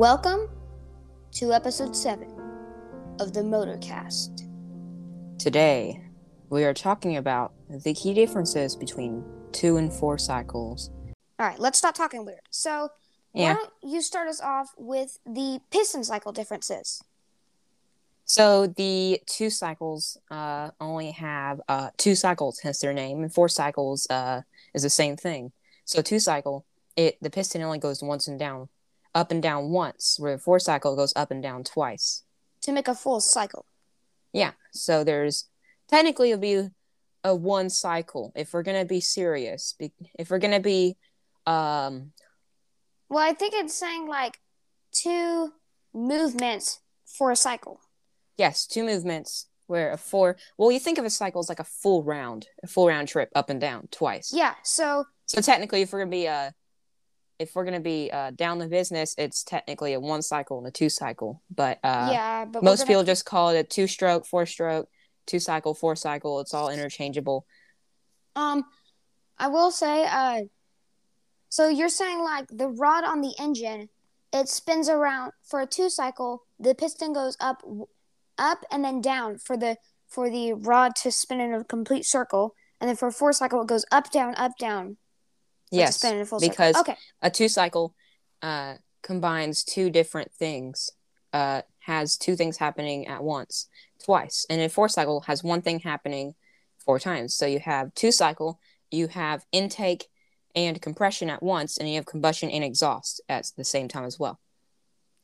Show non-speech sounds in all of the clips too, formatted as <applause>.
Welcome to episode 7 of the Motorcast. Today, we are talking about the key differences between two and four cycles. All right, let's stop talking weird. So, Yeah. why don't you start us off with the piston cycle differences? So the two cycles uh, only have uh, two cycles, hence their name, and four cycles uh, is the same thing. So two cycle, it the piston only goes once and down, up and down once, where the four cycle goes up and down twice. To make a full cycle. Yeah. So there's technically it'll be a one cycle if we're gonna be serious. Be, if we're gonna be, um, Well, I think it's saying like two movements for a cycle. yes, two movements where a four. Well, you think of a cycle as like a full round, a full round trip up and down twice. Yeah, so So technically, if we're gonna be uh, if we're gonna be uh down the business, it's technically a one cycle and a two cycle. But uh, yeah, but most gonna- people just call it a two stroke, four stroke, two cycle, four cycle. It's all interchangeable. Um, I will say, uh, so you're saying like the rod on the engine, it spins around for a two cycle. The piston goes up, up and then down for the for the rod to spin in a complete circle, and then for a four cycle, it goes up, down, up, down. Yes, spin a full because okay, a two cycle uh combines two different things. Uh, has two things happening at once, twice, and a four cycle has one thing happening four times. So you have two cycle, you have intake and compression at once, and you have combustion and exhaust at the same time as well.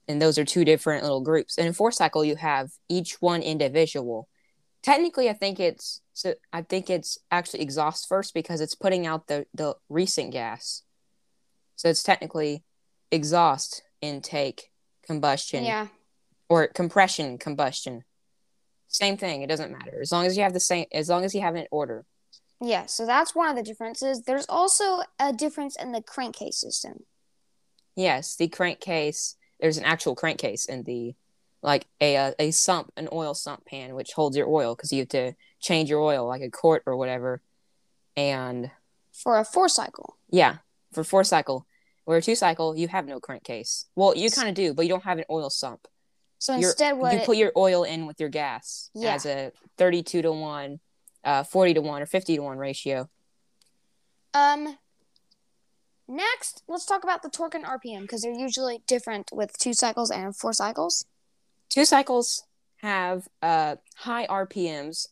And those are two different little groups. And in four cycle, you have each one individual. Technically, I think it's so. I think it's actually exhaust first because it's putting out the the recent gas. So it's technically exhaust, intake, combustion, yeah, or compression, combustion. Same thing. It doesn't matter as long as you have the same. As long as you have in order. yeah. So that's one of the differences. There's also a difference in the crankcase system. Yes, the crankcase. There's an actual crankcase in the, like a uh, a sump, an oil sump pan, which holds your oil because you have to change your oil like a quart or whatever. And For a four cycle, yeah, for four cycle, where two cycle you have no crankcase. Well, you kind of do, but you don't have an oil sump. so You're- instead, what you it- put your oil in with your gas Yeah. as a 32 to 1 uh 40 to 1 or 50 to 1 ratio Um. Next, let's talk about the torque and RPM because they're usually different with two cycles and four cycles. Two cycles have uh high rpms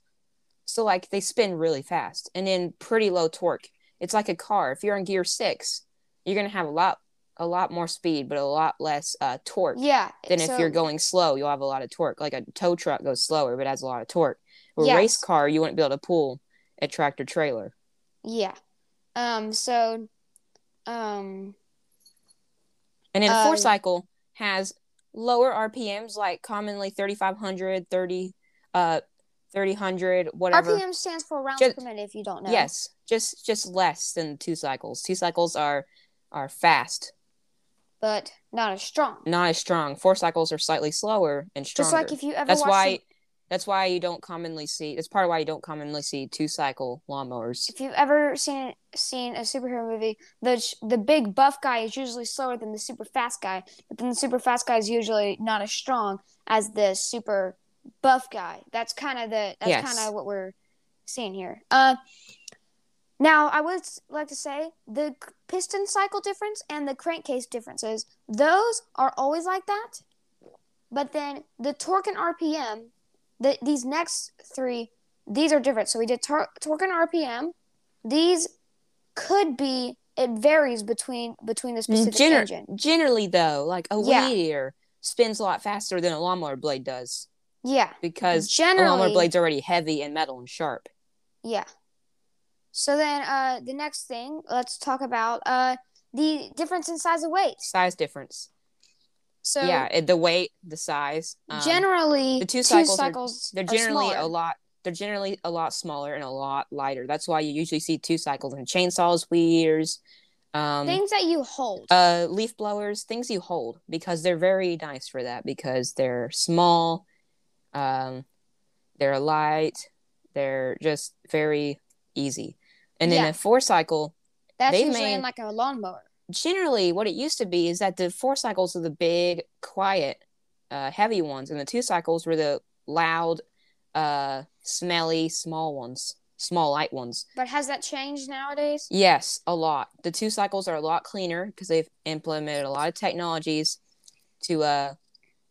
so like they spin really fast and then pretty low torque it's like a car if you're in gear 6 you're going to have a lot a lot more speed but a lot less uh torque Yeah. than so- if you're going slow you'll have a lot of torque like a tow truck goes slower but has a lot of torque a Yes. race car you wouldn't be able to pull a tractor trailer Yeah. Um. So. Um. And then a Uh, four cycle has lower RPMs, like commonly 3,500, 30, uh, 3,000, whatever. RPM stands for rounds Just- per minute. If you don't know. Yes, just just less than two cycles. Two cycles are are fast, But not as strong. not as strong. Four cycles are slightly slower and stronger. Just like if you ever. that's watched why. That's why you don't commonly see. That's part of why you don't commonly see two cycle lawnmowers. if you've ever seen seen a superhero movie, the the big buff guy is usually slower than the super fast guy, but then the super fast guy is usually not as strong as the super buff guy. That's kind of the that's Yes. kind of what we're seeing here. Uh, now I would like to say the piston cycle difference and the crankcase differences. Those are always like that, but then the torque and RPM, the these next three these are different. So we did tor- torque and RPM. These could be it varies between between the specific Gener- engine. generally, though, like a Yeah. spins a lot faster than a lawnmower blade does Yeah, because a lawnmower blade's already heavy and metal and sharp. Yeah. So then, uh, the next thing, let's talk about uh the difference in size of weight. Size difference. So yeah, it, the weight, the size. um, generally, the two two cycles cycles, are, they're generally smaller. a lot. They're generally a lot smaller and a lot lighter. That's why you usually see two cycles in chainsaws, weed eaters, um, things that you hold. uh, leaf blowers, things you hold because they're very nice for that because they're small, um, they're light, they're just very easy. And then Yeah. a four cycle, That's they've usually made- in like a lawnmower. Generally, what it used to be is that the four cycles are the big, quiet, uh, heavy ones, and the two cycles were the loud, uh, smelly, small ones, small, light ones. But has that changed nowadays? Yes, a lot. The two cycles are a lot cleaner because they've implemented a lot of technologies to uh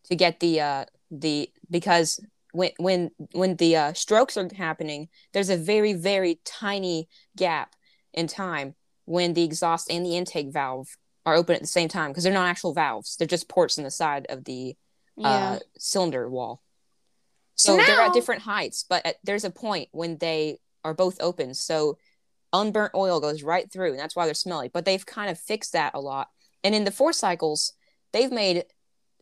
to get the uh the because when when when the uh, strokes are happening, there's a very very tiny gap in time when the exhaust and the intake valve are open at the same time because they're not actual valves; they're just ports in the side of the Yeah. uh, cylinder wall. So So, they're at different heights, but at, there's a point when they are both open. So unburnt oil goes right through, and that's why they're smelly. But they've kind of fixed that a lot. And in the four cycles, they've made,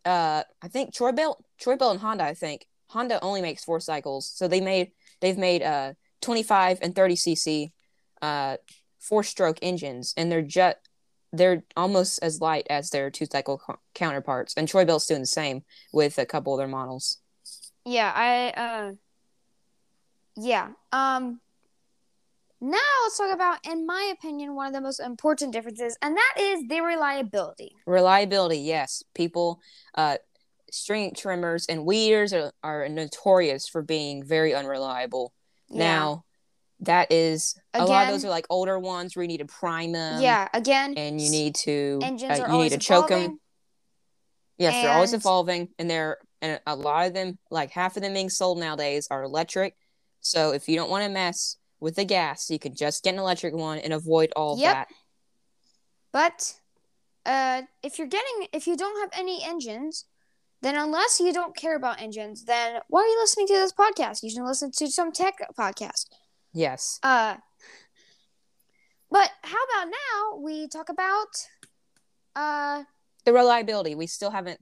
uh, I think Troy-Bilt, Troy Belt and Honda. I think Honda only makes four cycles, so they made they've made uh 25 and 30 cc, uh, four stroke engines, and they're just they're almost as light as their two cycle co- counterparts. And Troy-Bilt's doing the same with a couple of their models. Yeah, I uh yeah. Um now let's talk about in my opinion one of the most important differences and that is the reliability. Reliability, yes. People, uh, string trimmers and weeders are, are notorious for being very unreliable. Yeah. Now, that is a lot of those are like older ones where you need to prime them. yeah, again, And you need to engines uh, are you always need to choke them. evolving. Yes, they're always evolving, and they're and a lot of them, like half of them being sold nowadays, are electric. So if you don't want to mess with the gas, you can just get an electric one and avoid all Yep. that. But uh, if you're getting, if you don't have any engines, then unless you don't care about engines, then why are you listening to this podcast? You should listen to some tech podcast. Yes. Uh, but how about now we talk about uh the reliability. We still haven't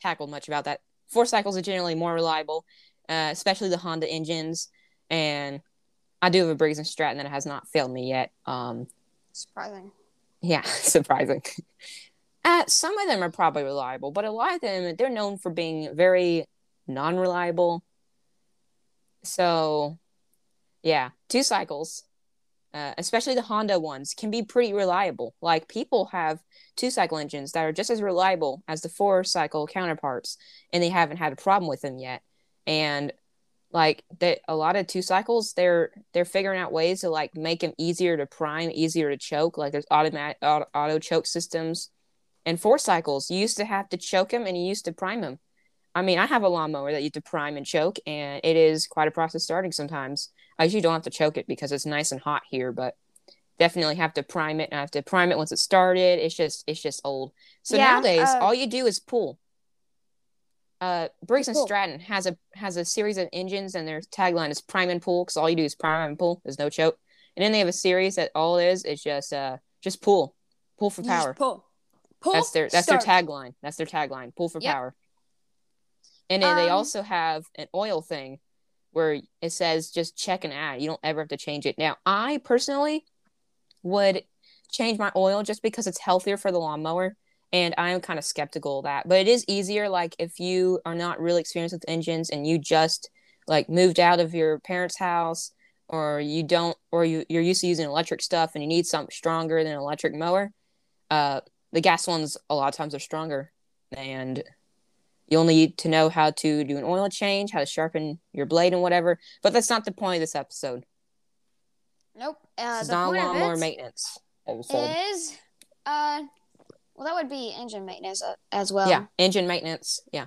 tackled much about that. Four cycles are generally more reliable uh, especially the honda engines. And i do have a briggs and stratton that has not failed me yet. Um surprising. yeah <laughs> surprising. Uh, some of them are probably reliable but a lot of them they're known for being very non-reliable. So yeah two cycles uh, especially the honda ones can be pretty reliable. Like people have two cycle engines that are just as reliable as the four cycle counterparts and they haven't had a problem with them yet. And like that a lot of two cycles they're they're figuring out ways to like make them easier to prime easier to choke. Like there's automatic auto, auto choke systems. And four cycles you used to have to choke them and you used to prime them i mean i have a lawnmower that you have to prime and choke and it is quite a process starting sometimes i usually don't have to choke it because it's nice and hot here but definitely have to prime it and i have to prime it once it started. It's just it's just old. So Yeah, nowadays uh, all you do is pull. Uh briggs and stratton has a has a series of engines and their tagline is prime and pull because all you do is prime and pull. There's no choke. And then they have a series that all it is is just uh just pull. Pull for power. pull. Pull. that's their that's start. their tagline. That's their tagline. Pull for Yep. power. And then they Um, also have an oil thing where it says just check and add you don't ever have to change it. Now i personally would change my oil just because it's healthier for the lawnmower and i'm kind of skeptical of that. But it is easier like if you are not really experienced with engines and you just like moved out of your parents house or you don't or you, you're used to using electric stuff and you need something stronger than an electric mower uh, the gas ones a lot of times are stronger and you only need to know how to do an oil change how to sharpen your blade and whatever but that's not the point of this episode Nope. Uh, this is the not a of lawnmower maintenance episode is uh, well, that would be engine maintenance uh, as well. yeah engine maintenance yeah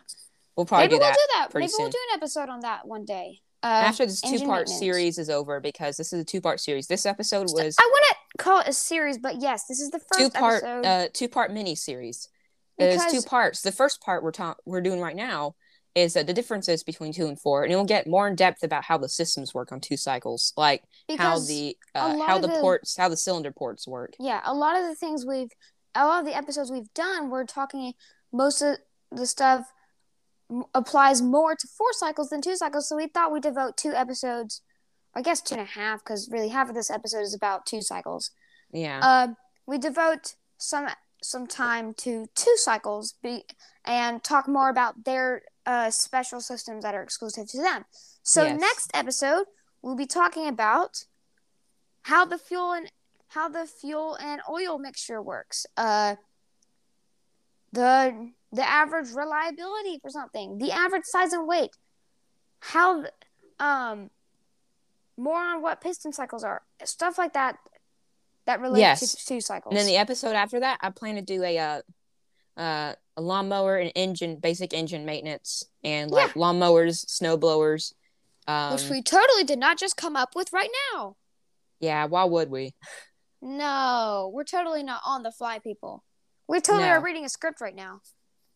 we'll probably Maybe do we'll that do that. Maybe we'll do an episode on that one day. Uh, after this two part series is over because this is a two part series this episode was I want to call it a series, but yes, this is the first two part episode. uh two part mini series there's two parts the first part we're ta- we're doing right now is uh, the differences between two and four and we'll get more in depth about how the systems work on two cycles like how the uh, how the the- ports how the cylinder ports work yeah, a lot of the things we've, a lot of the episodes we've done, we're talking most of the stuff applies more to four cycles than two cycles. So we thought we'd devote two episodes, I guess two and a half, because really half of this episode is about two cycles. yeah Uh, we devote some some time to two cycles be, and talk more about their uh, special systems that are exclusive to them. So Yes. next episode we'll be talking about how the fuel and how the fuel and oil mixture works. Uh, the the average reliability for something, the average size and weight, how um more on what piston cycles are, stuff like that that relates Yes. to two cycles. And then the episode after that, I plan to do a uh, uh, a lawnmower and engine, basic engine maintenance, and like lawnmowers, snow blowers. Um, which we totally did not just come up with right now. yeah, why would we? No, we're totally not on the fly, people. We totally No. are reading a script right now.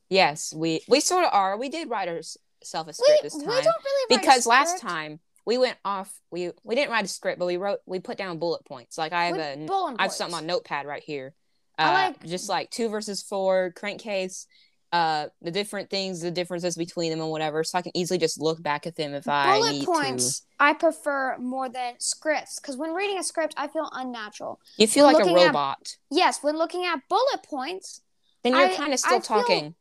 Yes, we we sort of are. We did write ourselves a We, script this we time don't really write a because last time we went off. We we didn't write a script, but we wrote we put down bullet points. Like I have with a bullet I have something on notepad right here. Uh, I like- just like two versus four crankcase, uh, the different things, the differences between them, and whatever. So I can easily just look back at them if I bullet need points. I prefer more than scripts because when reading a script, I feel unnatural. to. You feel like a looking at- robot. Yes, when looking at bullet points, Then you're kind of still feel- talking.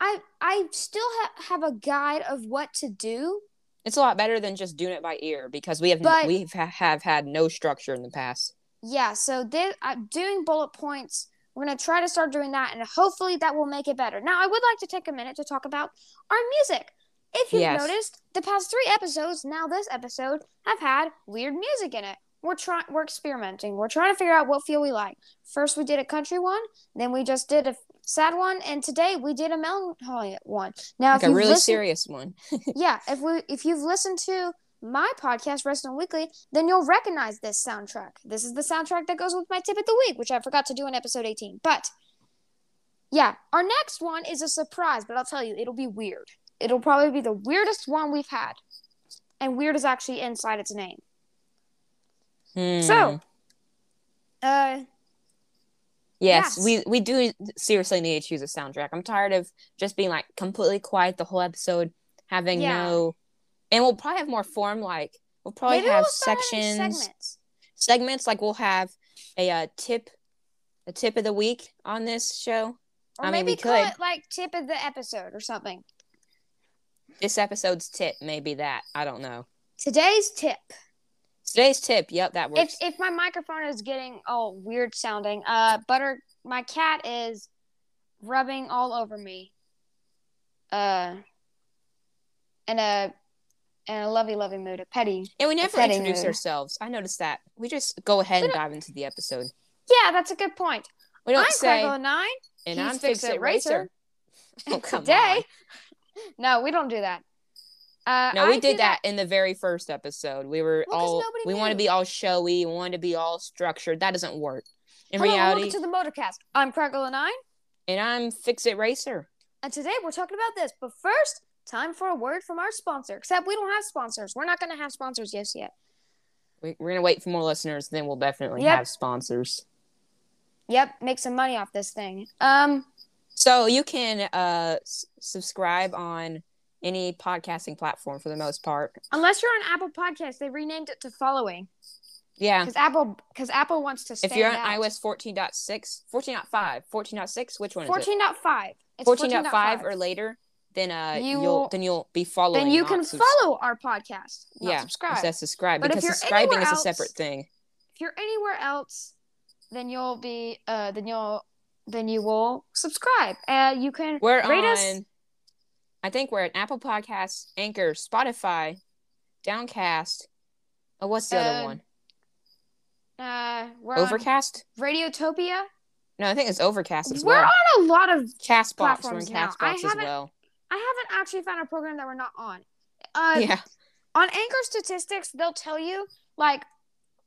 I I still ha- have a guide of what to do. It's a lot better than just doing it by ear because we have But- we have, had no structure in the past. Yeah, so this, I'm uh, doing bullet points. We're gonna try to start doing that, and hopefully that will make it better. Now, I would like to take a minute to talk about our music. If you've Yes. noticed, the past three episodes, now this episode, have had weird music in it. We're trying, we're experimenting. We're trying to figure out what feel we like. First, we did a country one, then we just did a sad one, and today we did a melancholy one. Now, Like if a really listened, serious one. <laughs> yeah, if we if you've listened to my podcast, Redstone Weekly, then you'll recognize this soundtrack. This is the soundtrack that goes with my tip of the week, which I forgot to do in episode 18. But yeah, our next one is a surprise, but I'll tell you, it'll be weird. It'll probably be the weirdest one we've had. And weird is actually inside its name. Hmm. So, uh Yes, Yes. we we do seriously need to choose a soundtrack. I'm tired of just being like completely quiet the whole episode, having Yeah. no, and we'll probably have more form. Like we'll probably maybe have we'll sections, segments. segments. Like we'll have a uh, tip, a tip of the week on this show. Or I maybe we call could. it like tip of the episode or something. This episode's tip may be that. I don't know. Today's tip. Today's tip. Yep, that if works. if my microphone is getting all weird sounding, uh, butter, my cat is rubbing all over me. Uh, in a in a lovey lovey mood, a petty. and we never introduce mood. ourselves. I noticed that. We just go ahead We and dive into the episode. Yeah, that's a good point. We don't I'm say, Crackle Nine. and he's I'm Fix It Racer. Racer. <laughs> Oh, <laughs> come Today, on. <laughs> no, we don't do that. Uh, No, we I did do that in the very first episode. We were Well, all we want to be all showy, we want to be all structured. That doesn't work. In Hello, reality, welcome to the Motorcast. I'm Crackle Nine, and I'm Fix It Racer. and today we're talking about this. But first, time for a word from our sponsor. Except we don't have sponsors. We're not going to have sponsors just yet. We, we're gonna wait for more listeners, then we'll definitely Yep. have sponsors. Yep, make some money off this thing. Um, So you can uh s- subscribe on any podcasting platform for the most part. unless you're on Apple Podcasts, they renamed it to Following Yeah. because Apple because Apple wants to stand If you're on out. iOS 14.6, 14.5, 14.6, which one is it? 14.5. It's 14.5 or later, then uh You will- then you'll be following. then you can subs- follow our podcast. Yeah, subscribe. That's subscribe But if because you're subscribing is a separate thing. If you're anywhere else, then you'll be uh then you'll then you will subscribe. Uh, you can We're rate on. us. I think we're at Apple Podcasts, Anchor, Spotify, Downcast. Oh, what's the Uh, other one? Uh, we're on Overcast? Radiotopia. No, I think it's Overcast as We're well. on a lot of Castbox. We're platforms now. I Castbox as haven't- well. I haven't actually found a program that we're not on. Uh, yeah. on Anchor Statistics, they'll tell you like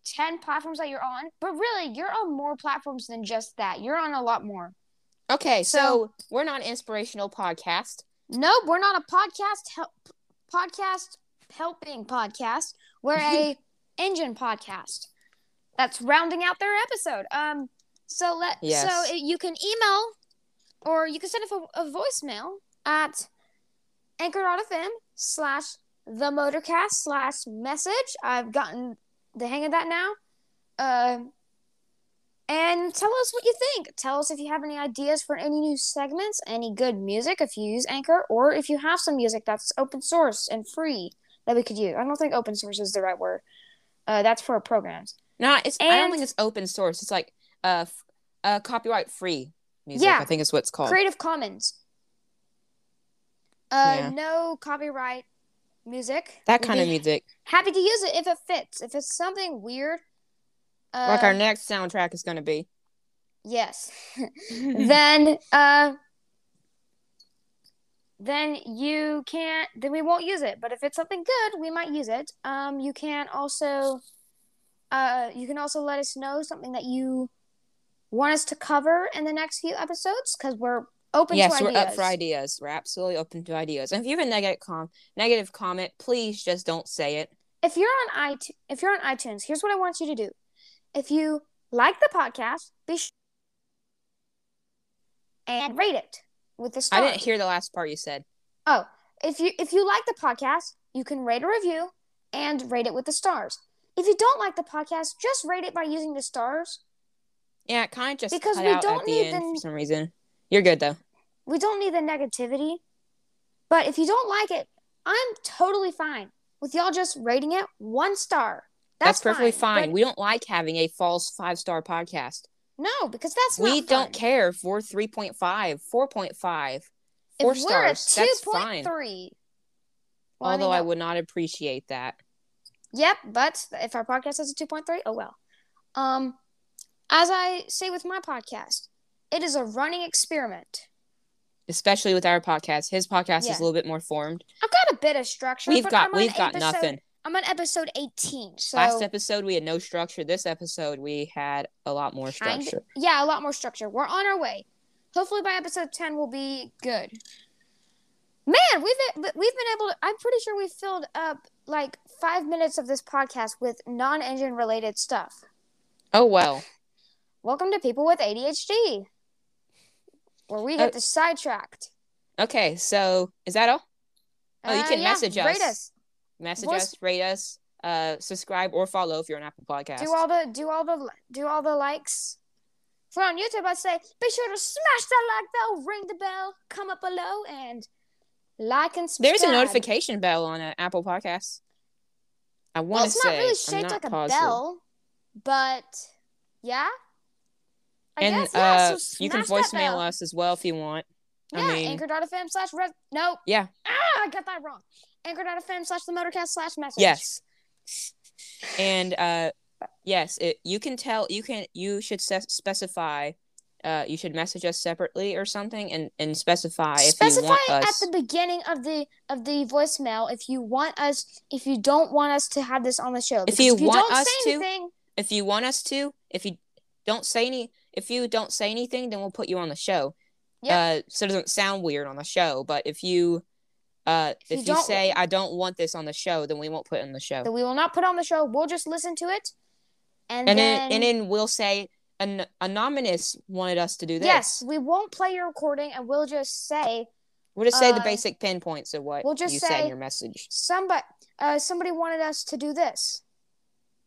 10 platforms that you're on, but really, you're on more platforms than just that. You're on a lot more. Okay, so, So- we're not an inspirational podcast. Nope, we're not a podcast help podcast helping podcast. We're a <laughs> engine podcast that's rounding out their episode. Um, so let Yes. so it, you can email or you can send a, a voicemail at anchor.fm slash the motorcast slash message. I've gotten the hang of that now. Uh, and tell us what you think. Tell us if you have any ideas for any new segments, any good music if you use Anchor, or if you have some music that's open source and free that we could use. I don't think open source is the right word. Uh, that's for programs. Not it's. I don't think it's open source. It's like uh, f- uh copyright free music. Yeah. I think is what it's called. Creative Commons. Uh, Yeah. no copyright music. that kind of music. Happy to use it if it fits. If it's something weird, uh, like our next soundtrack is gonna be. yes, <laughs> then uh, then you can't. Then we won't use it. But if it's something good, we might use it. Um, you can also, uh, you can also let us know something that you want us to cover in the next few episodes because we're open yes, to we're ideas. up for ideas. We're absolutely open to ideas. And if you have a negative com negative comment, please just don't say it. if you're on iTunes, if you're on iTunes, here's what I want you to do. If you like the podcast, be sure and rate it with the star. I didn't hear the last part you said. Oh, if you if you like the podcast, you can rate a review and rate it with the stars. If you don't like the podcast, just rate it by using the stars. Yeah, it kind of just Because cut we out don't at the need end the- for some reason. You're good though. We don't need the negativity. But if you don't like it, I'm totally fine with y'all just rating it one star. That's, That's, perfectly fine. but We don't like having a false five star podcast. no, because that's we don't care if we're 3.5, 4.5, if four we're a stars. That's fine. Well, Although I mean, would not appreciate that. Yep, but if our podcast has a two point three, oh well. Um, as I say with my podcast, it is a running experiment. Especially with our podcast. His podcast Yeah. is a little bit more formed. I've got a bit of structure. We've got we've got episode- nothing. I'm on episode eighteen, so Last episode we had no structure. This episode we had a lot more structure. yeah, a lot more structure. We're on our way. Hopefully by episode ten we'll be good. Man, we've we've been able to. I'm pretty sure we filled up like five minutes of this podcast with non-engine related stuff. Oh well. Welcome to People with ADHD, where we get Uh, the sidetracked. Okay, so is that all? Oh, you Uh, can yeah, message Rate us. Message Voice- us, rate us, uh, subscribe or follow if you're on Apple Podcast. Do all the do all the do all the likes. If we're on YouTube, I'd say be sure to smash that like bell, ring the bell, come up below, and like and subscribe. There's a notification bell on uh, Apple Podcasts. I want Well, to it's say not really shaped not like a bell, but yeah. I and guess, yeah, uh, so you can voicemail bell. us as well if you want. Yeah, I mean, anchor.fm slash res. Nope. Yeah. Ah, I got that wrong. Anchor.fm slash the motorcast slash message. yes. And uh, yes, it, you can tell. You can. You should se- specify. Uh, you should message us separately or something, and and specify if Specify you want at the beginning of the of the voicemail if you want us if you don't want us to have this on the show. If you if you want don't us say to, anything, if you want us to, if you don't say any, if you don't say anything, then we'll put you on the show. Yep. Uh, so it doesn't sound weird on the show. But if you, uh, If you if you, say I don't want this on the show, then we won't put it on the show. that we will not put on the show. We'll just listen to it, and, and then, then and then we'll say an anonymous wanted us to do this. yes, we won't play your recording, and we'll just say We'll just say the uh, basic pinpoints of what we'll just you said in your message. somebody uh somebody wanted us to do this.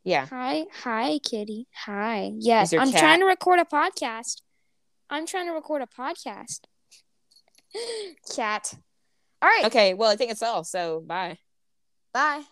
Yeah. Hi, hi, kitty. Hi. Yes, I'm cat. trying to record a podcast. I'm trying to record a podcast. <gasps> Cat. All right. Okay. Well, I think it's all. So bye. Bye.